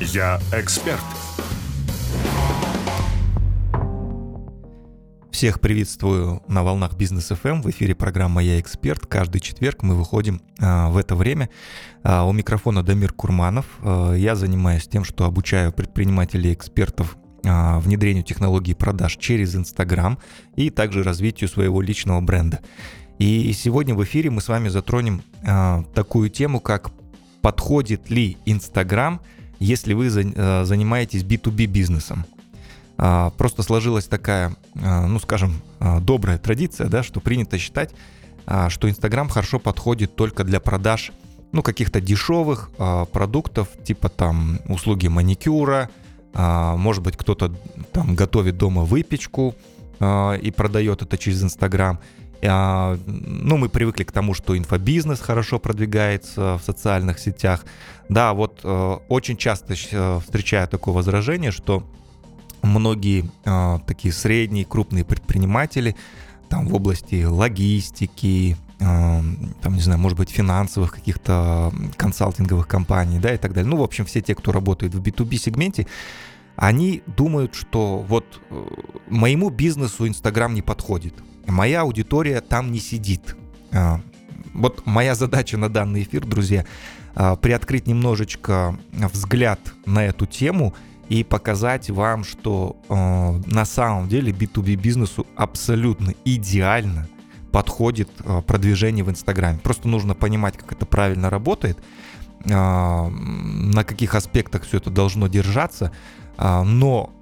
Я эксперт. Всех приветствую на волнах Бизнес FM. В эфире программа «Я эксперт». Каждый четверг мы выходим а, в это время. А, у микрофона Дамир Курманов. А, я занимаюсь тем, что обучаю предпринимателей экспертов а, внедрению технологий продаж через Инстаграм и также развитию своего личного бренда. И сегодня в эфире мы с вами затронем а, такую тему, как подходит ли Инстаграм, если вы а, занимаетесь B2B бизнесом. А, просто сложилась такая, а, ну скажем, а, добрая традиция, да, что принято считать, а, что Инстаграм хорошо подходит только для продаж ну, каких-то дешевых продуктов, типа там услуги маникюра, а, может быть, кто-то там готовит дома выпечку и продает это через Инстаграм. А, ну, мы привыкли к тому, что инфобизнес хорошо продвигается в социальных сетях. Да, вот э, очень часто э, встречаю такое возражение, что многие э, такие средние, крупные предприниматели там в области логистики, там, не знаю, может быть, финансовых каких-то консалтинговых компаний, да, и так далее. Ну, в общем, все те, кто работает в B2B сегменте, они думают, что вот э, моему бизнесу Инстаграм не подходит моя аудитория там не сидит. А, вот моя задача на данный эфир, друзья, а, приоткрыть немножечко взгляд на эту тему и показать вам, что а, на самом деле B2B бизнесу абсолютно идеально подходит продвижение в Инстаграме. Просто нужно понимать, как это правильно работает, на каких аспектах все это должно держаться, но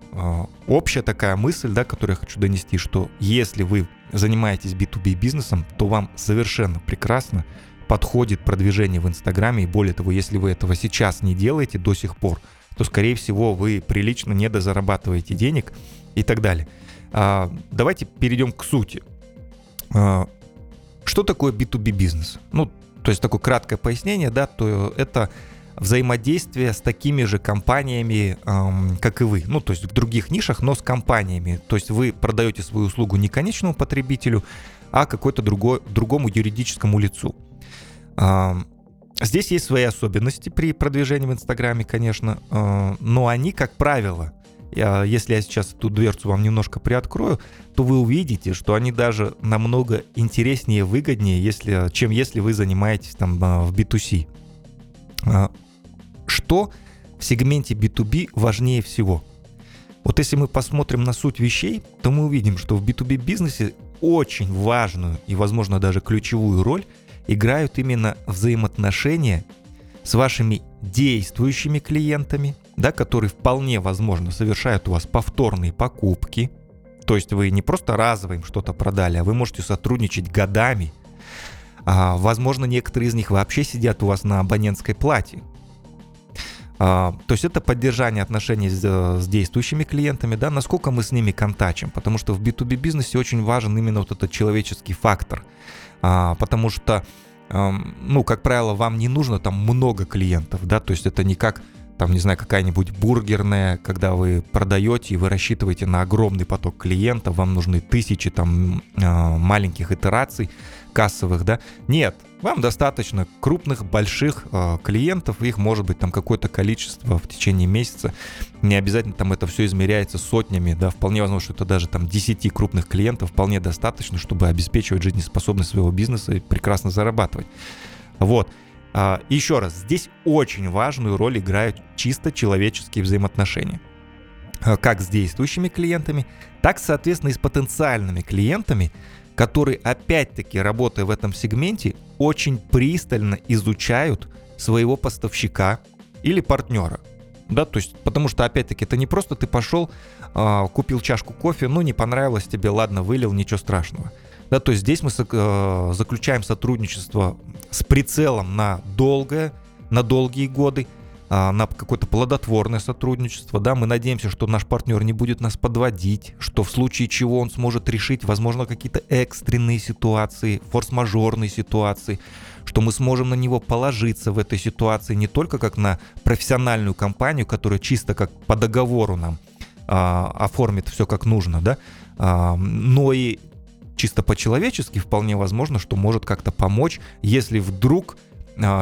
общая такая мысль, да, которую я хочу донести, что если вы занимаетесь B2B бизнесом, то вам совершенно прекрасно подходит продвижение в Инстаграме. И более того, если вы этого сейчас не делаете до сих пор, то, скорее всего, вы прилично недозарабатываете денег и так далее. А, давайте перейдем к сути. А, что такое B2B бизнес? Ну, то есть такое краткое пояснение, да, то это взаимодействие с такими же компаниями, эм, как и вы. Ну, то есть в других нишах, но с компаниями. То есть вы продаете свою услугу не конечному потребителю, а какой-то другой, другому юридическому лицу. Эм, здесь есть свои особенности при продвижении в Инстаграме, конечно, э, но они, как правило, если я сейчас эту дверцу вам немножко приоткрою, то вы увидите, что они даже намного интереснее, выгоднее, если, чем если вы занимаетесь там э, в B2C что в сегменте B2B важнее всего. Вот если мы посмотрим на суть вещей, то мы увидим, что в B2B бизнесе очень важную и, возможно, даже ключевую роль играют именно взаимоотношения с вашими действующими клиентами, да, которые вполне возможно совершают у вас повторные покупки. То есть вы не просто разово им что-то продали, а вы можете сотрудничать годами. А, возможно, некоторые из них вообще сидят у вас на абонентской плате. А, то есть это поддержание отношений с, с действующими клиентами, да, насколько мы с ними контачим, потому что в B2B бизнесе очень важен именно вот этот человеческий фактор, а, потому что, ну, как правило, вам не нужно там много клиентов, да, то есть это не как там, не знаю, какая-нибудь бургерная, когда вы продаете и вы рассчитываете на огромный поток клиентов, вам нужны тысячи там а, маленьких итераций кассовых, да? Нет, вам достаточно крупных, больших э, клиентов, их может быть там какое-то количество в течение месяца. Не обязательно там это все измеряется сотнями, да, вполне возможно, что это даже там 10 крупных клиентов вполне достаточно, чтобы обеспечивать жизнеспособность своего бизнеса и прекрасно зарабатывать. Вот. А, еще раз, здесь очень важную роль играют чисто человеческие взаимоотношения. А, как с действующими клиентами, так, соответственно, и с потенциальными клиентами, которые, опять-таки, работая в этом сегменте, очень пристально изучают своего поставщика или партнера. Да, то есть, потому что, опять-таки, это не просто ты пошел, э, купил чашку кофе, ну, не понравилось тебе, ладно, вылил, ничего страшного. Да, то есть здесь мы э, заключаем сотрудничество с прицелом на долгое, на долгие годы, на какое-то плодотворное сотрудничество. Да, мы надеемся, что наш партнер не будет нас подводить, что в случае чего он сможет решить, возможно, какие-то экстренные ситуации, форс-мажорные ситуации, что мы сможем на него положиться в этой ситуации не только как на профессиональную компанию, которая чисто как по договору нам э, оформит все как нужно, да, но и чисто по-человечески вполне возможно, что может как-то помочь, если вдруг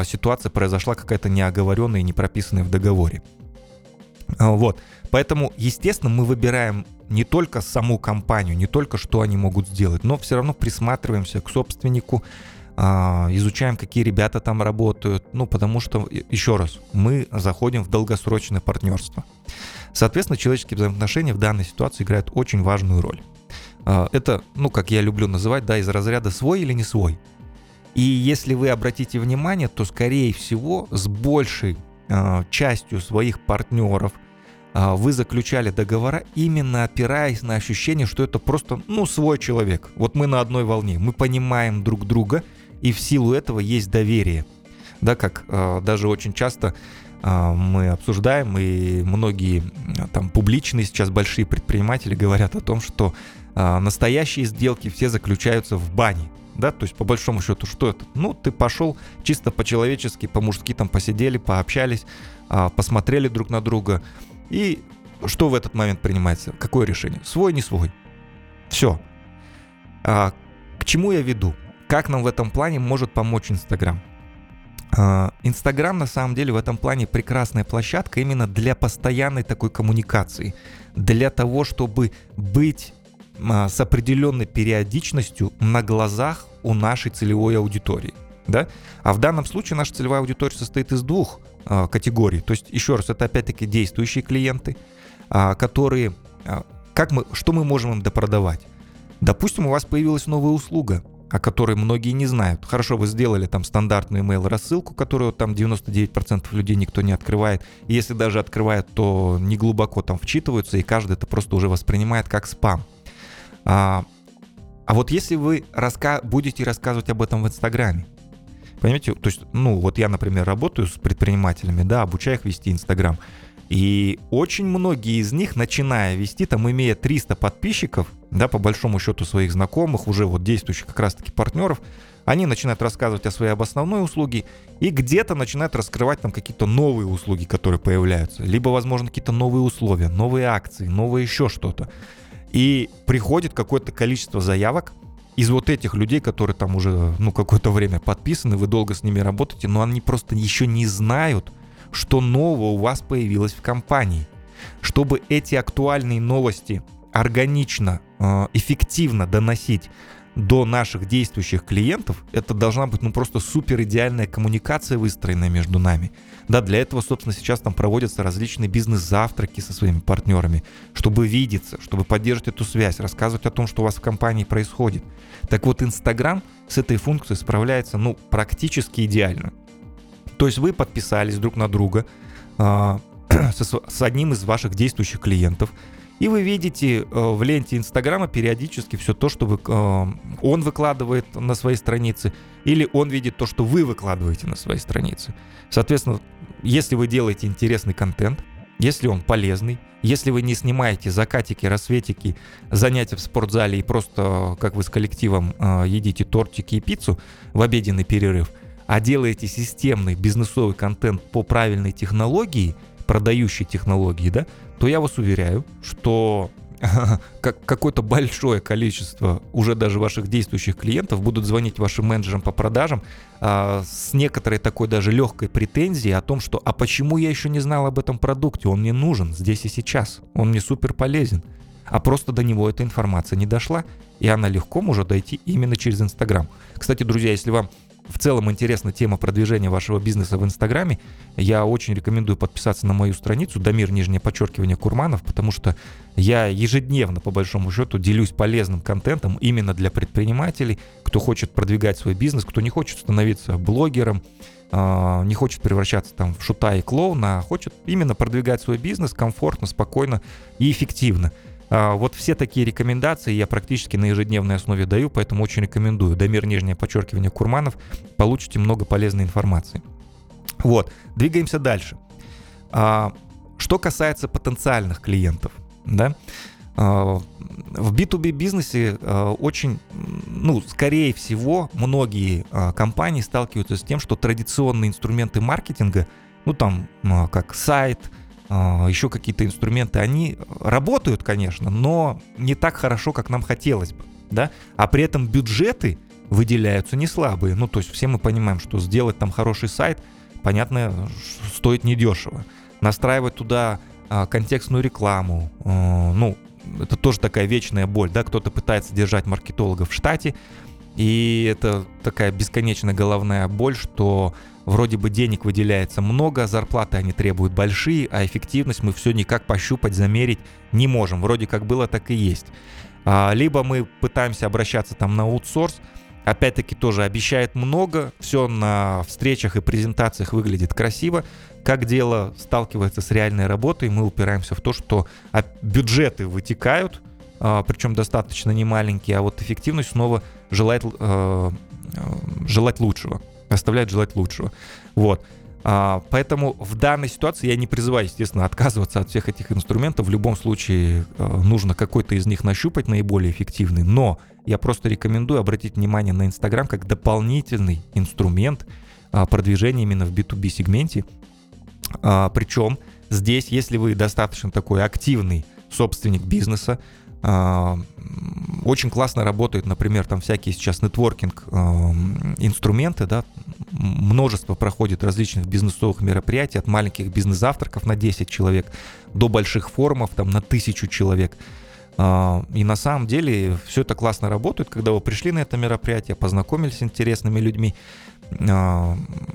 ситуация произошла какая-то неоговоренная и не прописанная в договоре. Вот. Поэтому, естественно, мы выбираем не только саму компанию, не только что они могут сделать, но все равно присматриваемся к собственнику, а, изучаем, какие ребята там работают, ну, потому что, еще раз, мы заходим в долгосрочное партнерство. Соответственно, человеческие взаимоотношения в данной ситуации играют очень важную роль. А, это, ну, как я люблю называть, да, из разряда свой или не свой. И если вы обратите внимание, то, скорее всего, с большей э, частью своих партнеров э, вы заключали договора именно опираясь на ощущение, что это просто, ну, свой человек. Вот мы на одной волне, мы понимаем друг друга, и в силу этого есть доверие. Да, как э, даже очень часто мы обсуждаем, и многие там публичные сейчас большие предприниматели говорят о том, что настоящие сделки все заключаются в бане. Да, то есть по большому счету, что это? Ну, ты пошел чисто по-человечески, по-мужски там посидели, пообщались, э, посмотрели друг на друга. И что в этот момент принимается? Какое решение? Свой, не свой. Все. А, к чему я веду? Как нам в этом плане может помочь Инстаграм? А, Инстаграм на самом деле в этом плане прекрасная площадка именно для постоянной такой коммуникации, для того, чтобы быть а, с определенной периодичностью на глазах у нашей целевой аудитории. Да? А в данном случае наша целевая аудитория состоит из двух э, категорий. То есть, еще раз, это опять-таки действующие клиенты, э, которые... Как мы, что мы можем им допродавать? Допустим, у вас появилась новая услуга, о которой многие не знают. Хорошо, вы сделали там стандартную email рассылку, которую там 99% людей никто не открывает. Если даже открывает, то не глубоко там вчитываются, и каждый это просто уже воспринимает как спам. А, а вот если вы раска будете рассказывать об этом в Инстаграме, понимаете, то есть, ну, вот я, например, работаю с предпринимателями, да, обучаю их вести Инстаграм, и очень многие из них, начиная вести, там, имея 300 подписчиков, да, по большому счету своих знакомых, уже вот действующих как раз-таки партнеров, они начинают рассказывать о своей об основной услуге и где-то начинают раскрывать там какие-то новые услуги, которые появляются. Либо, возможно, какие-то новые условия, новые акции, новое еще что-то. И приходит какое-то количество заявок из вот этих людей, которые там уже, ну, какое-то время подписаны, вы долго с ними работаете, но они просто еще не знают, что нового у вас появилось в компании. Чтобы эти актуальные новости органично, э, эффективно доносить до наших действующих клиентов, это должна быть ну просто супер идеальная коммуникация выстроенная между нами. Да, для этого, собственно, сейчас там проводятся различные бизнес-завтраки со своими партнерами, чтобы видеться, чтобы поддерживать эту связь, рассказывать о том, что у вас в компании происходит. Так вот, Инстаграм с этой функцией справляется, ну, практически идеально. То есть вы подписались друг на друга э, с, с одним из ваших действующих клиентов, и вы видите э, в ленте Инстаграма периодически все то, что вы, э, он выкладывает на своей странице, или он видит то, что вы выкладываете на своей странице. Соответственно, если вы делаете интересный контент, если он полезный, если вы не снимаете закатики, рассветики, занятия в спортзале и просто, как вы с коллективом, э, едите тортики и пиццу в обеденный перерыв, а делаете системный бизнесовый контент по правильной технологии, продающей технологии, да, то я вас уверяю, что как какое-то большое количество уже даже ваших действующих клиентов будут звонить вашим менеджерам по продажам а, с некоторой такой даже легкой претензией о том, что а почему я еще не знал об этом продукте, он мне нужен здесь и сейчас, он мне супер полезен, а просто до него эта информация не дошла, и она легко может дойти именно через Инстаграм. Кстати, друзья, если вам в целом интересна тема продвижения вашего бизнеса в Инстаграме, я очень рекомендую подписаться на мою страницу Дамир нижнее подчеркивание Курманов, потому что я ежедневно, по большому счету, делюсь полезным контентом именно для предпринимателей, кто хочет продвигать свой бизнес, кто не хочет становиться блогером, а, не хочет превращаться там в шута и клоуна, а хочет именно продвигать свой бизнес комфортно, спокойно и эффективно. А, вот все такие рекомендации я практически на ежедневной основе даю, поэтому очень рекомендую. Дамир, нижнее подчеркивание, Курманов. Получите много полезной информации. Вот, двигаемся дальше. А, что касается потенциальных клиентов, да, а, в B2B бизнесе очень, ну, скорее всего, многие компании сталкиваются с тем, что традиционные инструменты маркетинга, ну, там, как сайт, еще какие-то инструменты, они работают, конечно, но не так хорошо, как нам хотелось бы, да, а при этом бюджеты выделяются не слабые, ну, то есть все мы понимаем, что сделать там хороший сайт, понятно, стоит недешево. Настраивать туда контекстную рекламу. Ну, это тоже такая вечная боль, да, кто-то пытается держать маркетолога в штате, и это такая бесконечная головная боль, что вроде бы денег выделяется много, зарплаты они требуют большие, а эффективность мы все никак пощупать, замерить не можем. Вроде как было, так и есть. А, либо мы пытаемся обращаться там на аутсорс, опять-таки тоже обещает много, все на встречах и презентациях выглядит красиво. Как дело сталкивается с реальной работой, мы упираемся в то, что бюджеты вытекают, а, причем достаточно немаленькие, а вот эффективность снова желает, э, желать лучшего, оставляет желать лучшего. Вот. А, поэтому в данной ситуации я не призываю, естественно, отказываться от всех этих инструментов. В любом случае э, нужно какой-то из них нащупать наиболее эффективный. Но я просто рекомендую обратить внимание на Инстаграм как дополнительный инструмент а, продвижения именно в B2B сегменте. А, причем здесь, если вы достаточно такой активный собственник бизнеса, очень классно работают, например, там всякие сейчас нетворкинг инструменты, да, множество проходит различных бизнесовых мероприятий, от маленьких бизнес-завтраков на 10 человек до больших форумов там на тысячу человек. А, и на самом деле все это классно работает, когда вы пришли на это мероприятие, познакомились с интересными людьми, а,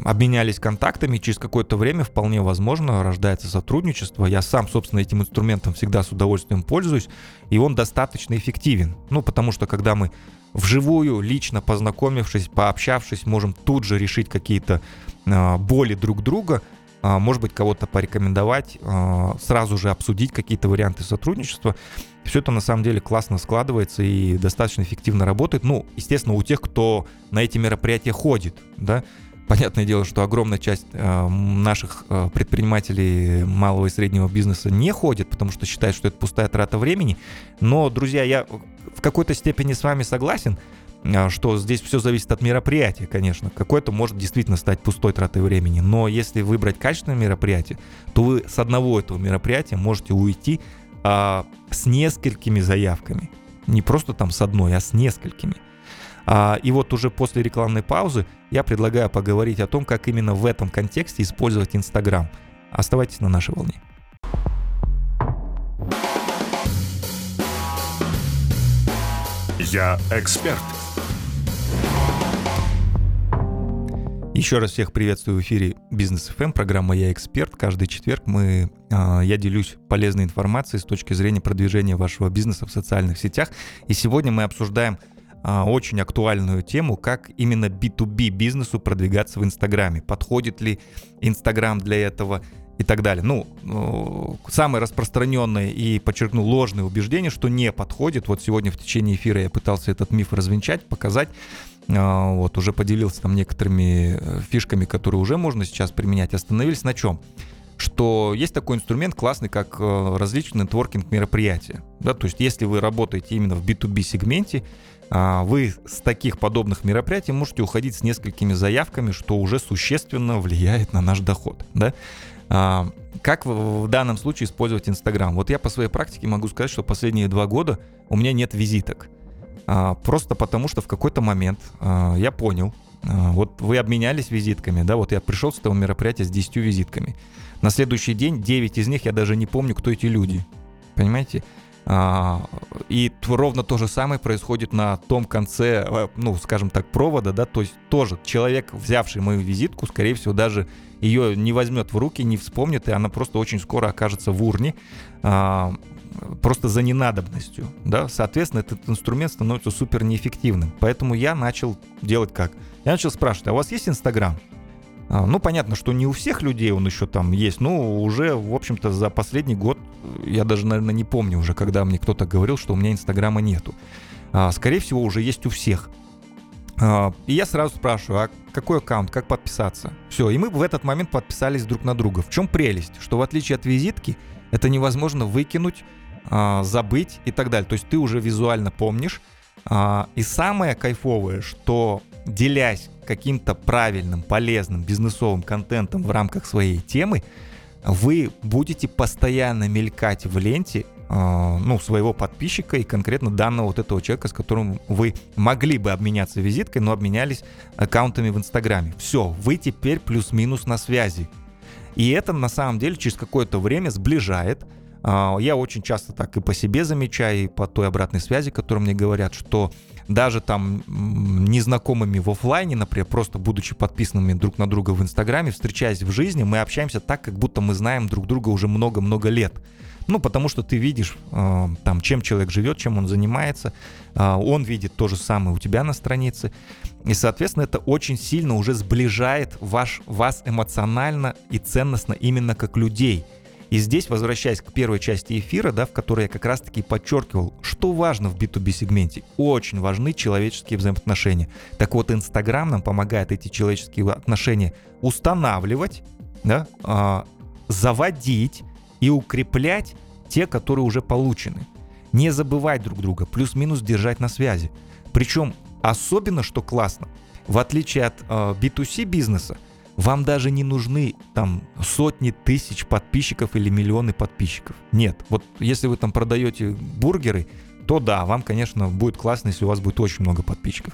обменялись контактами, через какое-то время вполне возможно рождается сотрудничество. Я сам, собственно, этим инструментом всегда с удовольствием пользуюсь, и он достаточно эффективен. Ну, потому что когда мы вживую, лично познакомившись, пообщавшись, можем тут же решить какие-то а, боли друг друга – а, может быть, кого-то порекомендовать, а, сразу же обсудить какие-то варианты сотрудничества. Все это на самом деле классно складывается и достаточно эффективно работает. Ну, естественно, у тех, кто на эти мероприятия ходит, да, Понятное дело, что огромная часть э, наших предпринимателей малого и среднего бизнеса не ходит, потому что считают, что это пустая трата времени. Но, друзья, я в какой-то степени с вами согласен. А, что здесь все зависит от мероприятия, конечно. Какое-то может действительно стать пустой тратой времени. Но если выбрать качественное мероприятие, то вы с одного этого мероприятия можете уйти а, с несколькими заявками. Не просто там с одной, а с несколькими. А, и вот уже после рекламной паузы я предлагаю поговорить о том, как именно в этом контексте использовать Инстаграм. Оставайтесь на нашей волне. Я эксперт. Еще раз всех приветствую в эфире Бизнес FM, программа «Я эксперт». Каждый четверг мы, а, я делюсь полезной информацией с точки зрения продвижения вашего бизнеса в социальных сетях. И сегодня мы обсуждаем а, очень актуальную тему, как именно B2B бизнесу продвигаться в Инстаграме. Подходит ли Инстаграм для этого и так далее. Ну, э, самое распространенное и, подчеркну, ложное убеждение, что не подходит. Вот сегодня в течение эфира я пытался этот миф развенчать, показать. А, вот, уже поделился там некоторыми э, фишками, которые уже можно сейчас применять. Остановились на чем? что есть такой инструмент классный, как э, различные нетворкинг мероприятия. Да, то есть если вы работаете именно в B2B сегменте, вы с таких подобных мероприятий можете уходить с несколькими заявками, что уже существенно влияет на наш доход. Да? А, как в данном случае использовать Инстаграм? Вот я по своей практике могу сказать, что последние два года у меня нет визиток. А, просто потому, что в какой-то момент а, я понял, вот вы обменялись визитками, да, вот я пришел с этого мероприятия с 10 визитками. На следующий день 9 из них я даже не помню, кто эти люди. Понимаете? И ровно то же самое происходит на том конце, ну, скажем так, провода, да, то есть тоже человек, взявший мою визитку, скорее всего, даже ее не возьмет в руки, не вспомнит, и она просто очень скоро окажется в урне просто за ненадобностью, да, соответственно, этот инструмент становится супер неэффективным. Поэтому я начал делать как? Я начал спрашивать, а у вас есть Инстаграм? А, ну, понятно, что не у всех людей он еще там есть, но уже, в общем-то, за последний год, я даже, наверное, не помню уже, когда мне кто-то говорил, что у меня Инстаграма нету. А, скорее всего, уже есть у всех. А, и я сразу спрашиваю, а какой аккаунт, как подписаться? Все, и мы в этот момент подписались друг на друга. В чем прелесть? Что в отличие от визитки, это невозможно выкинуть забыть и так далее. То есть ты уже визуально помнишь. И самое кайфовое, что делясь каким-то правильным, полезным бизнесовым контентом в рамках своей темы, вы будете постоянно мелькать в ленте а, ну, своего подписчика и конкретно данного вот этого человека, с которым вы могли бы обменяться визиткой, но обменялись аккаунтами в Инстаграме. Все, вы теперь плюс-минус на связи. И это на самом деле через какое-то время сближает. А, я очень часто так и по себе замечаю, и по той обратной связи, которую мне говорят, что даже там незнакомыми в офлайне, например, просто будучи подписанными друг на друга в Инстаграме, встречаясь в жизни, мы общаемся так, как будто мы знаем друг друга уже много-много лет. Ну, потому что ты видишь, э, там, чем человек живет, чем он занимается. Э, он видит то же самое у тебя на странице. И, соответственно, это очень сильно уже сближает ваш, вас эмоционально и ценностно именно как людей – и здесь, возвращаясь к первой части эфира, да, в которой я как раз-таки подчеркивал, что важно в B2B сегменте. Очень важны человеческие взаимоотношения. Так вот, Инстаграм нам помогает эти человеческие отношения устанавливать, да, э, заводить и укреплять те, которые уже получены. Не забывать друг друга, плюс-минус держать на связи. Причем особенно, что классно, в отличие от э, B2C бизнеса, вам даже не нужны там сотни тысяч подписчиков или миллионы подписчиков. Нет, вот если вы там продаете бургеры, то да, вам, конечно, будет классно, если у вас будет очень много подписчиков.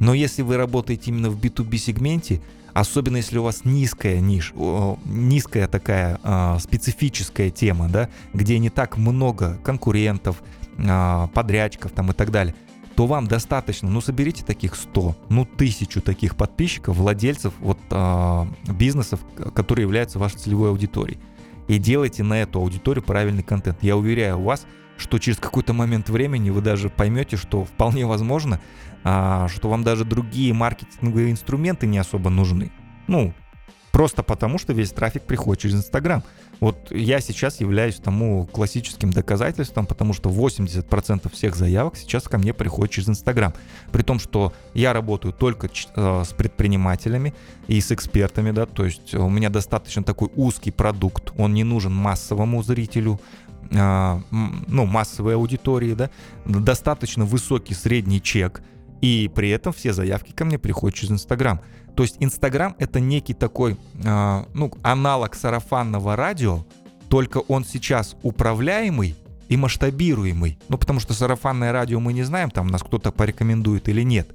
Но если вы работаете именно в B2B сегменте, особенно если у вас низкая ниш, низкая такая э, специфическая тема, да, где не так много конкурентов, э, подрядчиков там и так далее, то вам достаточно, ну, соберите таких 100, ну, тысячу таких подписчиков, владельцев вот э, бизнесов, которые являются вашей целевой аудиторией. И делайте на эту аудиторию правильный контент. Я уверяю вас, что через какой-то момент времени вы даже поймете, что вполне возможно, а, что вам даже другие маркетинговые инструменты не особо нужны. Ну, просто потому, что весь трафик приходит через Инстаграм. Вот я сейчас являюсь тому классическим доказательством, потому что 80% всех заявок сейчас ко мне приходят через Инстаграм. При том, что я работаю только э, с предпринимателями и с экспертами, да, то есть у меня достаточно такой узкий продукт, он не нужен массовому зрителю, э, ну, массовой аудитории, да, достаточно высокий средний чек, и при этом все заявки ко мне приходят через Инстаграм. То есть Инстаграм это некий такой, э, ну, аналог сарафанного радио, только он сейчас управляемый и масштабируемый. Ну, потому что сарафанное радио мы не знаем, там нас кто-то порекомендует или нет.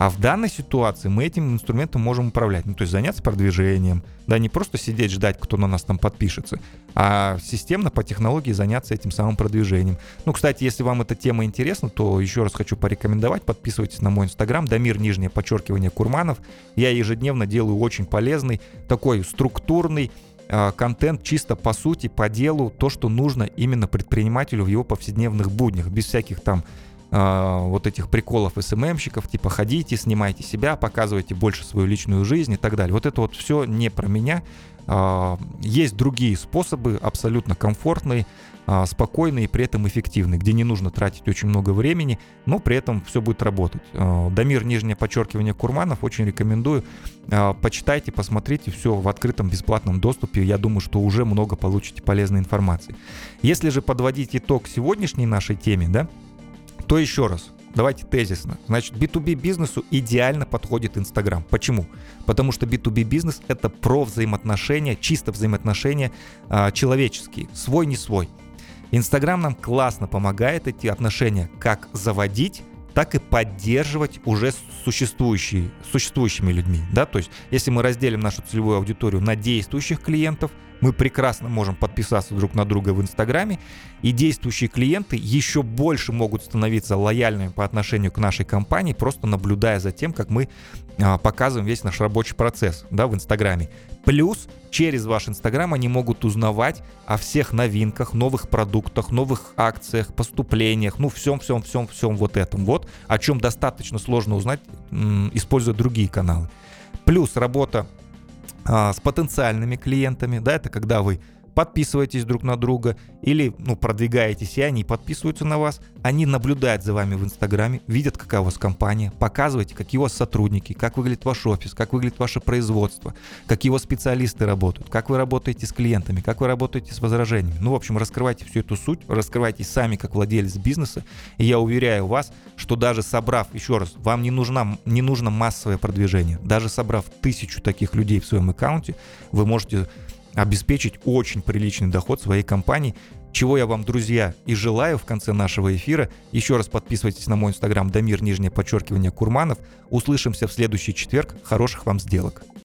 А в данной ситуации мы этим инструментом можем управлять. Ну, то есть заняться продвижением, да, не просто сидеть, ждать, кто на нас там подпишется, а системно по технологии заняться этим самым продвижением. Ну, кстати, если вам эта тема интересна, то еще раз хочу порекомендовать, подписывайтесь на мой инстаграм, Дамир, нижнее подчеркивание, Курманов. Я ежедневно делаю очень полезный, такой структурный, а, контент чисто по сути, по делу, то, что нужно именно предпринимателю в его повседневных буднях, без всяких там э, вот этих приколов СММщиков, типа ходите, снимайте себя, показывайте больше свою личную жизнь и так далее. Вот это вот все не про меня. Э, есть другие способы, абсолютно комфортные, э, спокойные и при этом эффективные, где не нужно тратить очень много времени, но при этом все будет работать. Дамир, нижнее подчеркивание Курманов, очень рекомендую. Почитайте, посмотрите, все в открытом бесплатном доступе. Я думаю, что уже много получите полезной информации. Если же подводить итог сегодняшней нашей теме, да, то еще раз, давайте тезисно. Значит, B2B бизнесу идеально подходит Инстаграм. Почему? Потому что B2B бизнес это про взаимоотношения, чисто взаимоотношения э, человеческие, свой не свой. Инстаграм нам классно помогает эти отношения как заводить, так и поддерживать уже существующие, существующими людьми. Да? То есть, если мы разделим нашу целевую аудиторию на действующих клиентов – мы прекрасно можем подписаться друг на друга в Инстаграме, и действующие клиенты еще больше могут становиться лояльными по отношению к нашей компании, просто наблюдая за тем, как мы а, показываем весь наш рабочий процесс да, в Инстаграме. Плюс через ваш Инстаграм они могут узнавать о всех новинках, новых продуктах, новых акциях, поступлениях, ну всем-всем-всем-всем вот этом вот, о чем достаточно сложно узнать, используя другие каналы. Плюс работа с потенциальными клиентами, да, это когда вы подписываетесь друг на друга или ну, продвигаетесь, и они подписываются на вас, они наблюдают за вами в Инстаграме, видят, какая у вас компания, показываете, какие у вас сотрудники, как выглядит ваш офис, как выглядит ваше производство, какие у вас специалисты работают, как вы работаете с клиентами, как вы работаете с возражениями. Ну, в общем, раскрывайте всю эту суть, раскрывайте сами как владелец бизнеса, и я уверяю вас, что даже собрав, еще раз, вам не, нужна, не нужно массовое продвижение, даже собрав тысячу таких людей в своем аккаунте, вы можете обеспечить очень приличный доход своей компании, чего я вам, друзья, и желаю в конце нашего эфира. Еще раз подписывайтесь на мой инстаграм Дамир, нижнее подчеркивание, Курманов. Услышимся в следующий четверг. Хороших вам сделок.